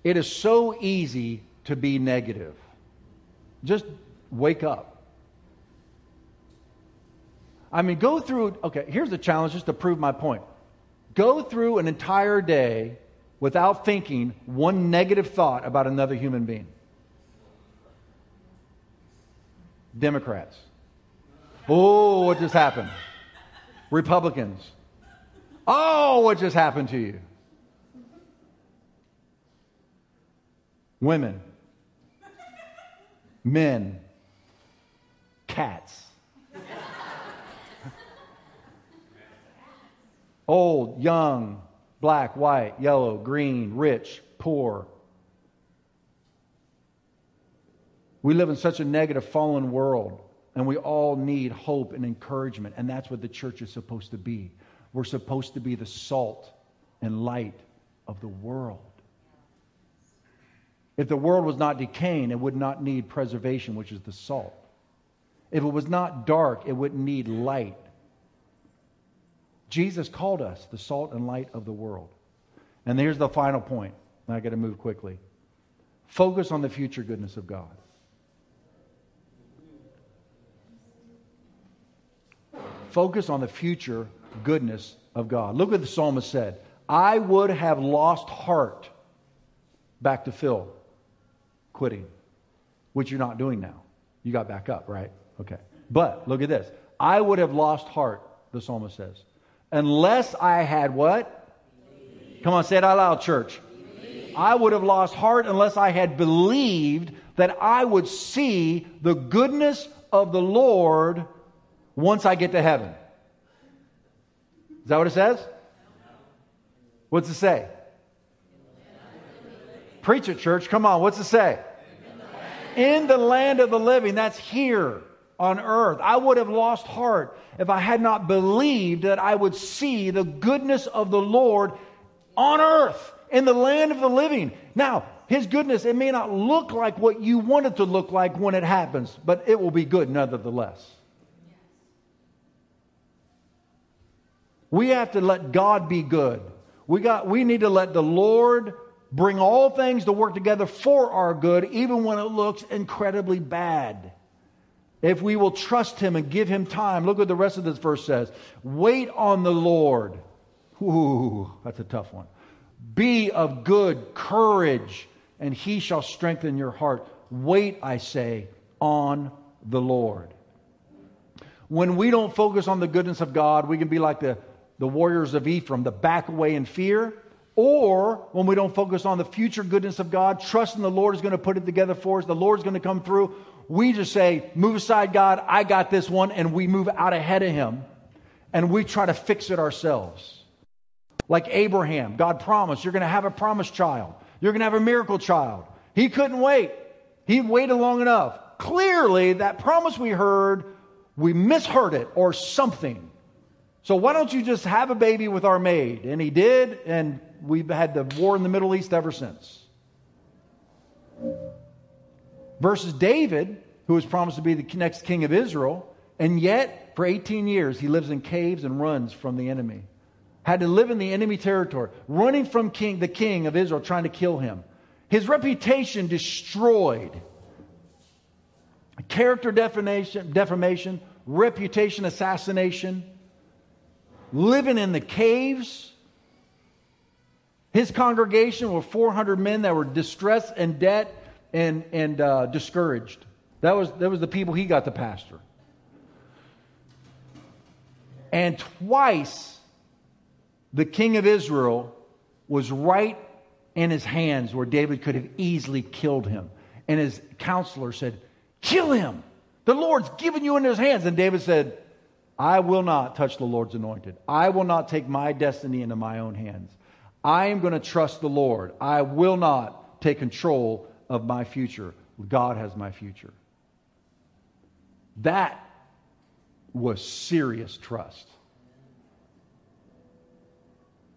It is so easy to be negative. Just wake up. I mean, go through. Okay, here's the challenge just to prove my point. Go through an entire day without thinking one negative thought about another human being. Democrats. Oh, what just happened? Republicans. Oh, what just happened to you? Women. Men. Cats. Old, young, black, white, yellow, green, rich, poor. We live in such a negative, fallen world, and we all need hope and encouragement, and that's what the church is supposed to be. We're supposed to be the salt and light of the world. If the world was not decaying, it would not need preservation, which is the salt. If it was not dark, it wouldn't need light. Jesus called us the salt and light of the world. And here's the final point. I got to move quickly. Focus on the future goodness of God. Focus on the future goodness of God. Look what the psalmist said. I would have lost heart back to Phil quitting, which you're not doing now. You got back up, right? Okay. But look at this. I would have lost heart, the psalmist says, unless I had what? Come on, say it out loud, church. I would have lost heart unless I had believed that I would see the goodness of the Lord once I get to heaven. Is that what it says? What's it say? Preach it, church. Come on. What's it say? In the land of the living. That's here on earth. I would have lost heart if I had not believed that I would see the goodness of the Lord on earth, in the land of the living. Now, His goodness, it may not look like what you want it to look like when it happens, but it will be good nevertheless. We have to let God be good. We, got, we need to let the Lord bring all things to work together for our good, even when it looks incredibly bad. If we will trust Him and give Him time, look what the rest of this verse says wait on the Lord. Ooh, that's a tough one. Be of good courage, and He shall strengthen your heart. Wait, I say, on the Lord. When we don't focus on the goodness of God, we can be like the, the warriors of Ephraim, the back away in fear or when we don't focus on the future goodness of God, trusting the Lord is going to put it together for us, the Lord's going to come through, we just say, Move aside, God, I got this one, and we move out ahead of Him and we try to fix it ourselves. Like Abraham, God promised, You're going to have a promised child, you're going to have a miracle child. He couldn't wait, he waited long enough. Clearly, that promise we heard, we misheard it or something. So why don't you just have a baby with our maid? And he did, and we've had the war in the Middle East ever since. Versus David, who was promised to be the next king of Israel, and yet for 18 years he lives in caves and runs from the enemy. Had to live in the enemy territory, running from king, the king of Israel, trying to kill him. His reputation destroyed. Character defamation, defamation reputation assassination, living in the caves his congregation were 400 men that were distressed and debt and, and uh, discouraged. That was, that was the people he got to pastor. And twice, the king of Israel was right in his hands where David could have easily killed him. And his counselor said, Kill him. The Lord's given you in his hands. And David said, I will not touch the Lord's anointed. I will not take my destiny into my own hands. I am going to trust the Lord. I will not take control of my future. God has my future. That was serious trust.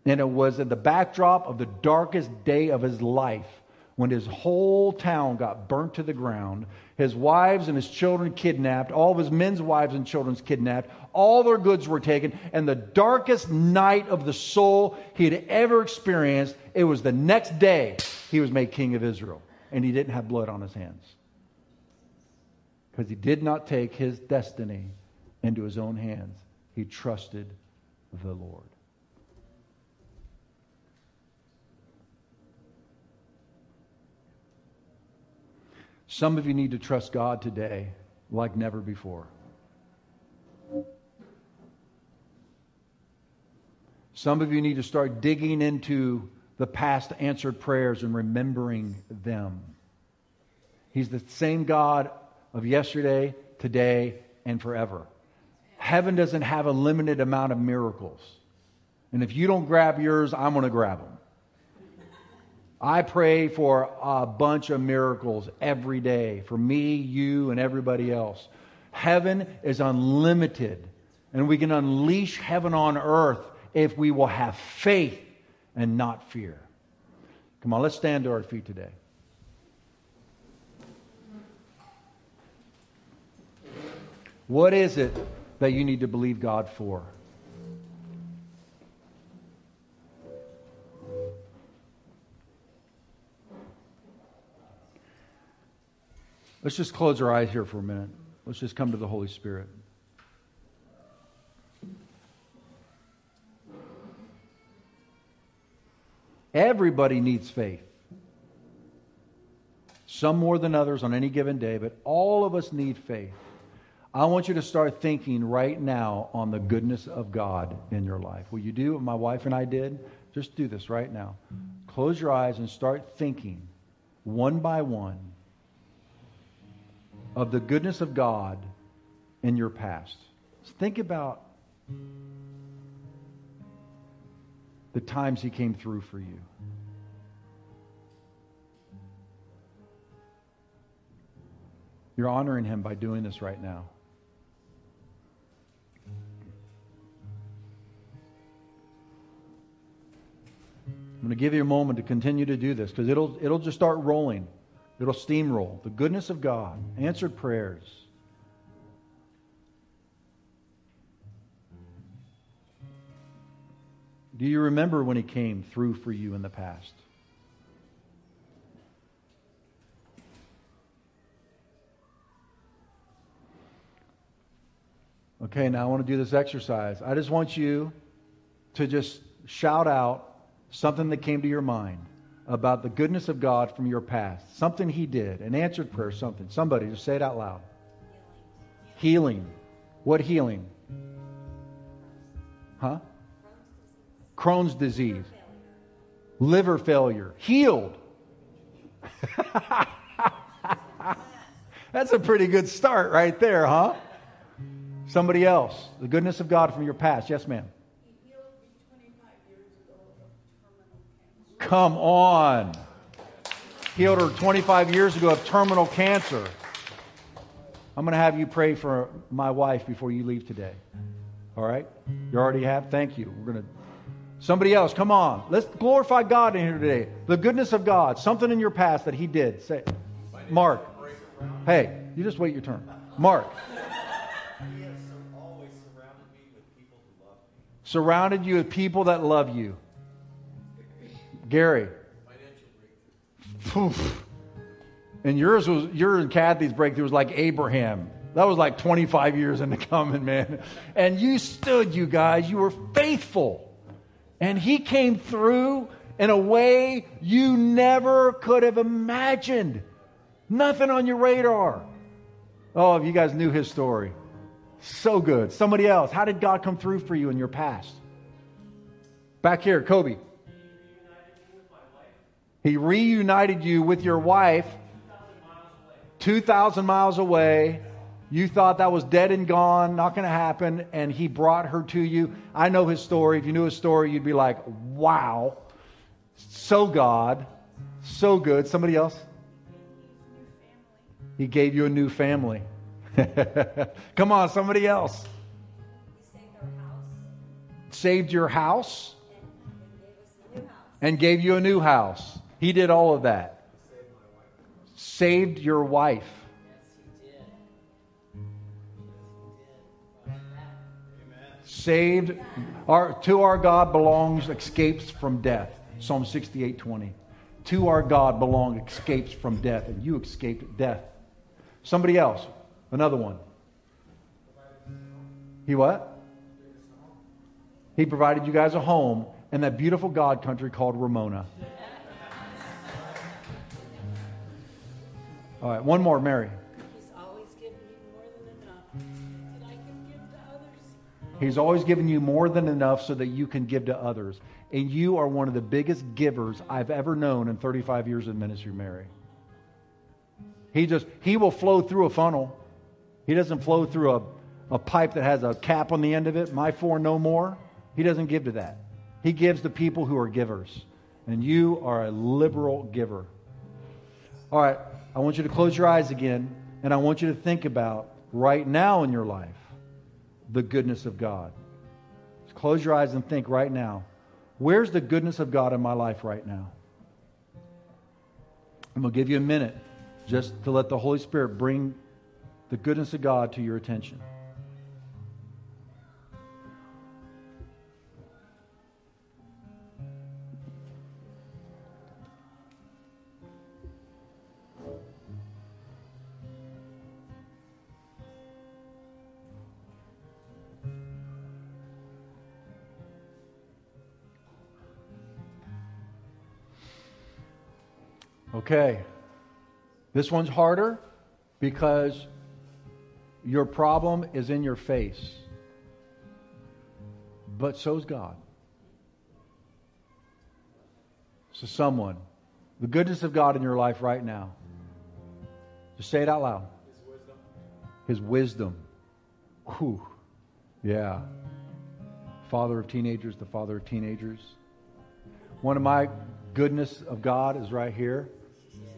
And it was in the backdrop of the darkest day of his life when his whole town got burnt to the ground, his wives and his children kidnapped, all of his men's wives and children's kidnapped, all their goods were taken, and the darkest night of the soul he had ever experienced, it was the next day he was made king of Israel, and he didn't have blood on his hands. Because he did not take his destiny into his own hands. He trusted the Lord. Some of you need to trust God today like never before. Some of you need to start digging into the past answered prayers and remembering them. He's the same God of yesterday, today, and forever. Heaven doesn't have a limited amount of miracles. And if you don't grab yours, I'm going to grab them. I pray for a bunch of miracles every day for me, you, and everybody else. Heaven is unlimited, and we can unleash heaven on earth if we will have faith and not fear. Come on, let's stand to our feet today. What is it that you need to believe God for? Let's just close our eyes here for a minute. Let's just come to the Holy Spirit. Everybody needs faith. Some more than others on any given day, but all of us need faith. I want you to start thinking right now on the goodness of God in your life. Will you do what my wife and I did? Just do this right now. Close your eyes and start thinking one by one of the goodness of God in your past. Think about the times He came through for you. You're honoring Him by doing this right now. I'm going to give you a moment to continue to do this because it'll, it'll just start rolling. It'll steamroll. The goodness of God, answered prayers. Do you remember when He came through for you in the past? Okay, now I want to do this exercise. I just want you to just shout out something that came to your mind about the goodness of God from your past. Something He did, an answered prayer, something. Somebody, just say it out loud. Healing. What healing? Huh? Crohn's disease. Liver failure. Healed. That's a pretty good start right there, huh? Somebody else. The goodness of God from your past. Yes, ma'am. Come on. Healed her 25 years ago of terminal cancer. I'm going to have you pray for my wife before you leave today. All right? You already have? Thank you. We're going to. Somebody else, come on. Let's glorify God in here today. The goodness of God. Something in your past that He did. Say, Mark. Hey, you just wait your turn. Mark. Surrounded you with people that love you. Gary. Financial breakthrough. And yours was, your and Kathy's breakthrough was like Abraham. That was like 25 years in the coming, man. And you stood, you guys. You were faithful. And he came through in a way you never could have imagined. Nothing on your radar. Oh, if you guys knew his story. So good. Somebody else. How did God come through for you in your past? Back here, Kobe. He reunited you with your wife 2,000 miles away. You thought that was dead and gone, not going to happen, and he brought her to you. I know his story. If you knew his story, you'd be like, wow, so God, so good. Somebody else? He gave you a new family. Come on, somebody else. Saved our house. Saved your house and gave you a new house. He did all of that. Saved your wife. Yes, he did. Saved our to our God belongs escapes from death. Psalm 68 20. To our God belong escapes from death, and you escaped death. Somebody else, another one. He what? He provided you guys a home in that beautiful God country called Ramona. All right, one more, Mary. He's always given me more than enough that I can give to others. He's always given you more than enough so that you can give to others. And you are one of the biggest givers I've ever known in 35 years of ministry, Mary. He just, he will flow through a funnel. He doesn't flow through a, a pipe that has a cap on the end of it, my four, no more. He doesn't give to that. He gives to people who are givers. And you are a liberal giver. All right, I want you to close your eyes again, and I want you to think about right now in your life the goodness of God. Just close your eyes and think right now. Where's the goodness of God in my life right now? I'm going to give you a minute just to let the Holy Spirit bring the goodness of God to your attention. Okay. This one's harder because your problem is in your face. But so's God. So, someone, the goodness of God in your life right now, just say it out loud. His wisdom. His wisdom. Whew. Yeah. Father of teenagers, the father of teenagers. One of my goodness of God is right here.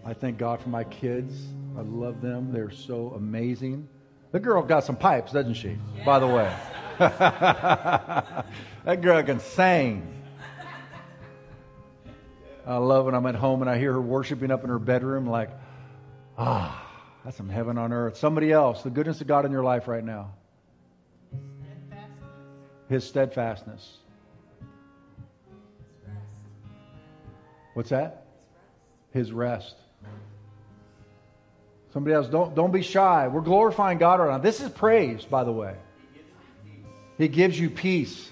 I thank God for my kids. I love them. They're so amazing. The girl got some pipes, doesn't she? By the way. that girl can sing. I love when I'm at home and I hear her worshiping up in her bedroom, like, ah, that's some heaven on earth. Somebody else, the goodness of God in your life right now. Steadfastness. His steadfastness. What's that? His rest. Somebody else, don't, don't be shy. We're glorifying God right now. This is praise, by the way. He gives you peace.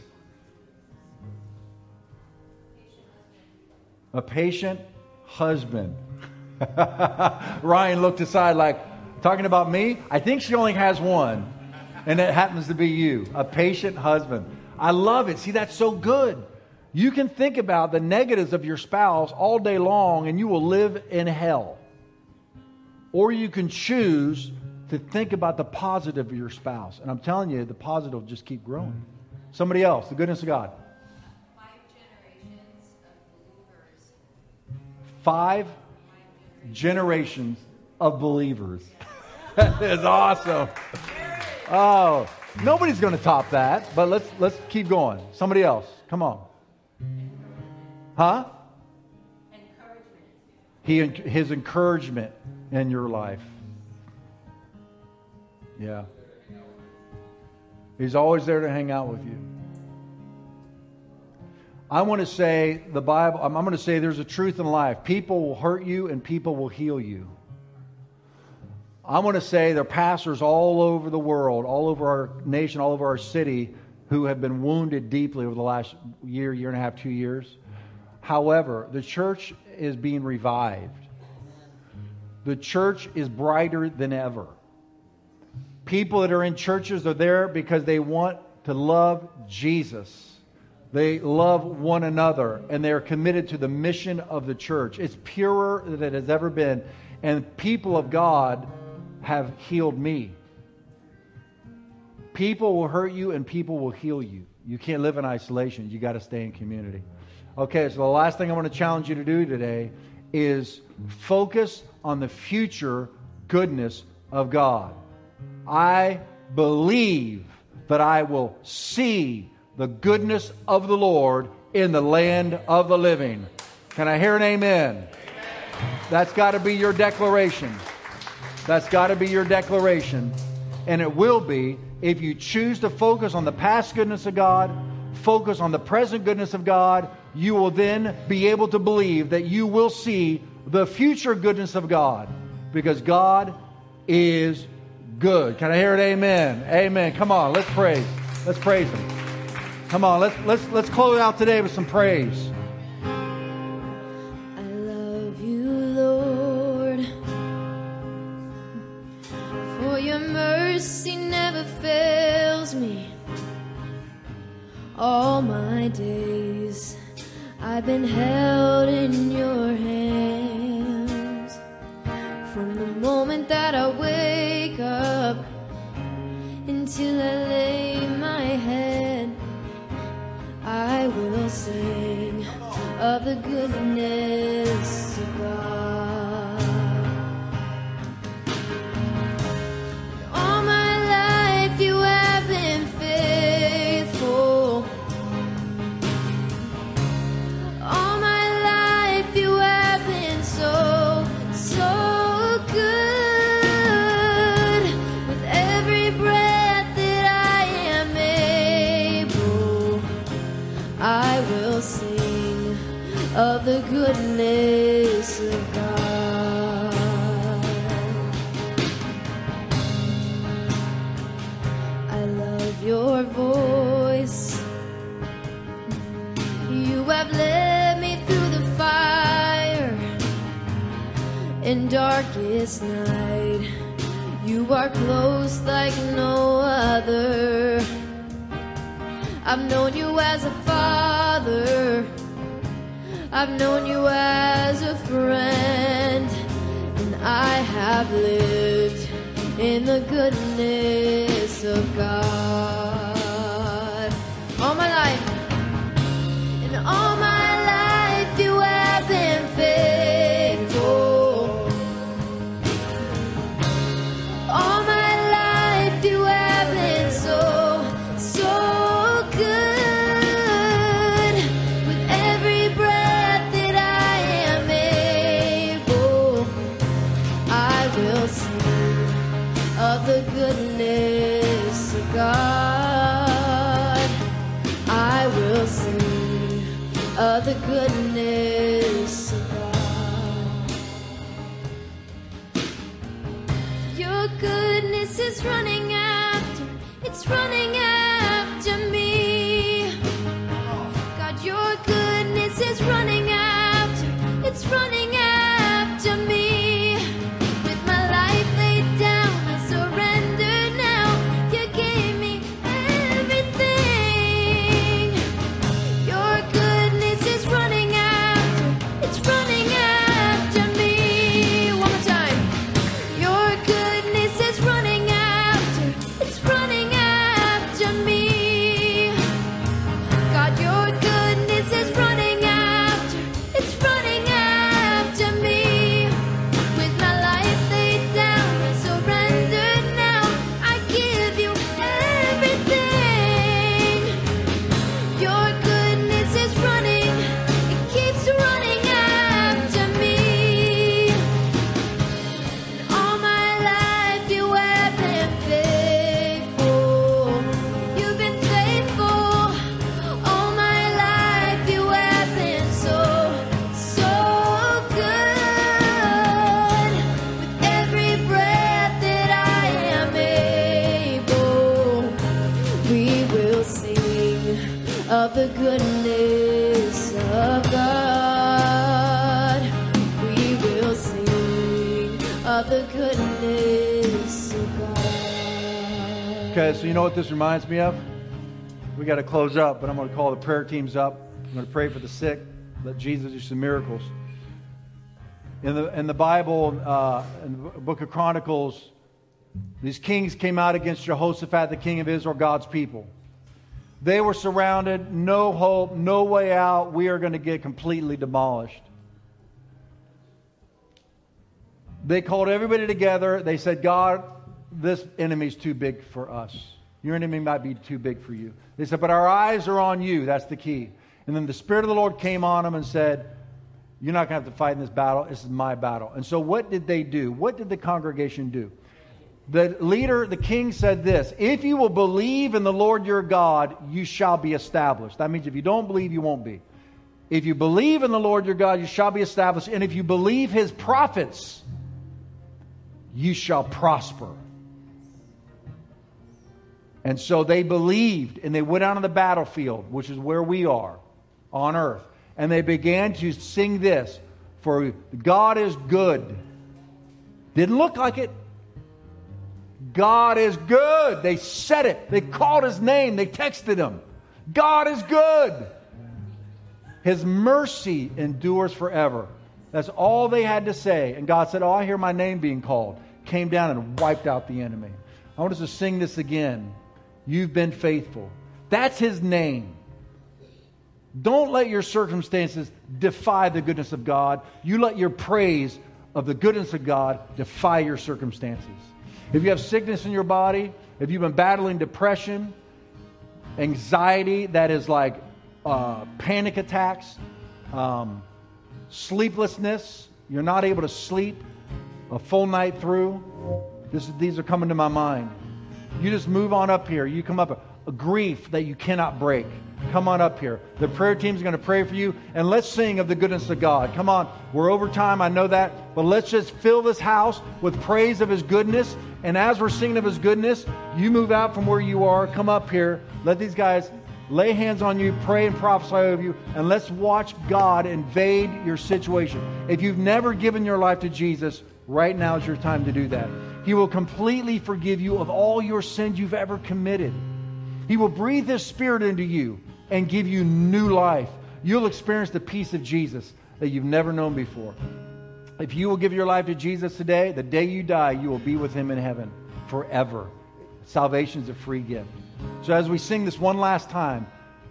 A patient husband. Ryan looked aside like, talking about me? I think she only has one, and it happens to be you. A patient husband. I love it. See, that's so good. You can think about the negatives of your spouse all day long, and you will live in hell. Or you can choose to think about the positive of your spouse. And I'm telling you, the positive will just keep growing. Somebody else, the goodness of God. Five generations of believers. Five generations of believers. that is awesome. Oh, nobody's going to top that, but let's let's keep going. Somebody else. Come on. Huh? Encouragement. He his encouragement in your life. Yeah. He's always there to hang out with you. I want to say the Bible, I'm, going to say there's a truth in life. People will hurt you and people will heal you. I want to say there are pastors all over the world, all over our nation, all over our city who have been wounded deeply over the last year, year and a half, two years. However, the church is being revived. The church is brighter than ever. People that are in churches are there because they want to love Jesus. They love one another and they are committed to the mission of the church. It's purer than it has ever been. And people of God have healed me. People will hurt you and people will heal you. You can't live in isolation. You got to stay in community. Okay, so the last thing I want to challenge you to do today is focus on the future goodness of God. I believe that I will see the goodness of the Lord in the land of the living. Can I hear an amen? amen. That's got to be your declaration. That's got to be your declaration. And it will be if you choose to focus on the past goodness of God, focus on the present goodness of God, you will then be able to believe that you will see the future goodness of God because God is good. Can I hear it? Amen. Amen. Come on, let's praise. Let's praise Him. Come on, let's let's let's close out today with some praise. I love you, Lord. For your mercy never fails me. All my days I've been held in your hands. Moment that I wake up until I lay my head, I will sing of the goodness darkest night. You are close like no other. I've known you as a father. I've known you as a friend. And I have lived in the goodness of God. What this reminds me of? We got to close up, but I'm going to call the prayer teams up. I'm going to pray for the sick. Let Jesus do some miracles. In the, in the Bible, uh, in the book of Chronicles, these kings came out against Jehoshaphat, the king of Israel, God's people. They were surrounded, no hope, no way out. We are going to get completely demolished. They called everybody together. They said, God, this enemy's too big for us. Your enemy might be too big for you. They said, but our eyes are on you. That's the key. And then the Spirit of the Lord came on them and said, You're not going to have to fight in this battle. This is my battle. And so, what did they do? What did the congregation do? The leader, the king said this If you will believe in the Lord your God, you shall be established. That means if you don't believe, you won't be. If you believe in the Lord your God, you shall be established. And if you believe his prophets, you shall prosper. And so they believed and they went out on the battlefield, which is where we are on earth. And they began to sing this For God is good. Didn't look like it. God is good. They said it. They called his name. They texted him. God is good. His mercy endures forever. That's all they had to say. And God said, Oh, I hear my name being called. Came down and wiped out the enemy. I want us to sing this again. You've been faithful. That's his name. Don't let your circumstances defy the goodness of God. You let your praise of the goodness of God defy your circumstances. If you have sickness in your body, if you've been battling depression, anxiety that is like uh, panic attacks, um, sleeplessness, you're not able to sleep a full night through, this, these are coming to my mind. You just move on up here. You come up, a grief that you cannot break. Come on up here. The prayer team is going to pray for you, and let's sing of the goodness of God. Come on. We're over time, I know that, but let's just fill this house with praise of His goodness. And as we're singing of His goodness, you move out from where you are, come up here. Let these guys lay hands on you, pray and prophesy over you, and let's watch God invade your situation. If you've never given your life to Jesus, right now is your time to do that. He will completely forgive you of all your sins you've ever committed. He will breathe His Spirit into you and give you new life. You'll experience the peace of Jesus that you've never known before. If you will give your life to Jesus today, the day you die, you will be with Him in heaven forever. Salvation is a free gift. So, as we sing this one last time,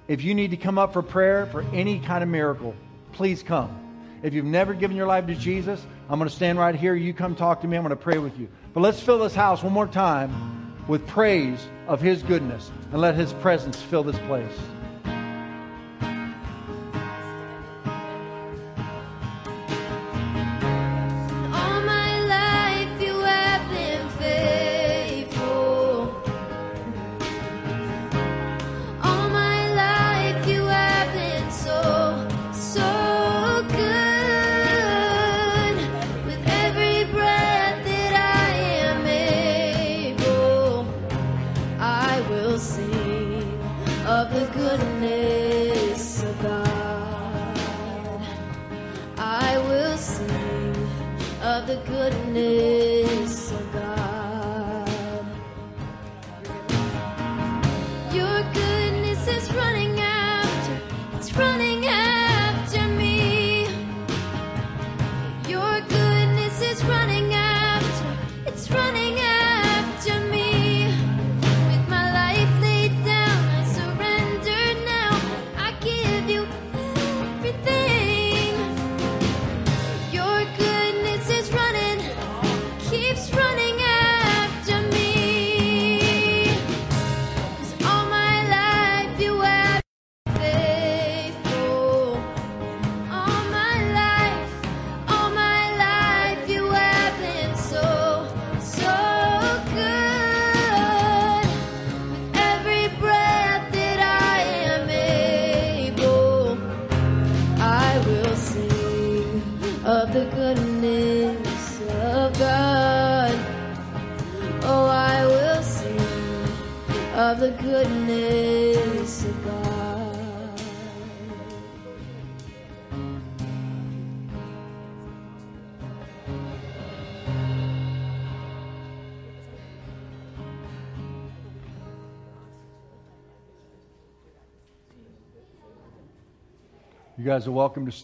if you need to come up for prayer for any kind of miracle, please come. If you've never given your life to Jesus, I'm going to stand right here. You come talk to me. I'm going to pray with you. But let's fill this house one more time with praise of His goodness and let His presence fill this place. Guys are welcome to.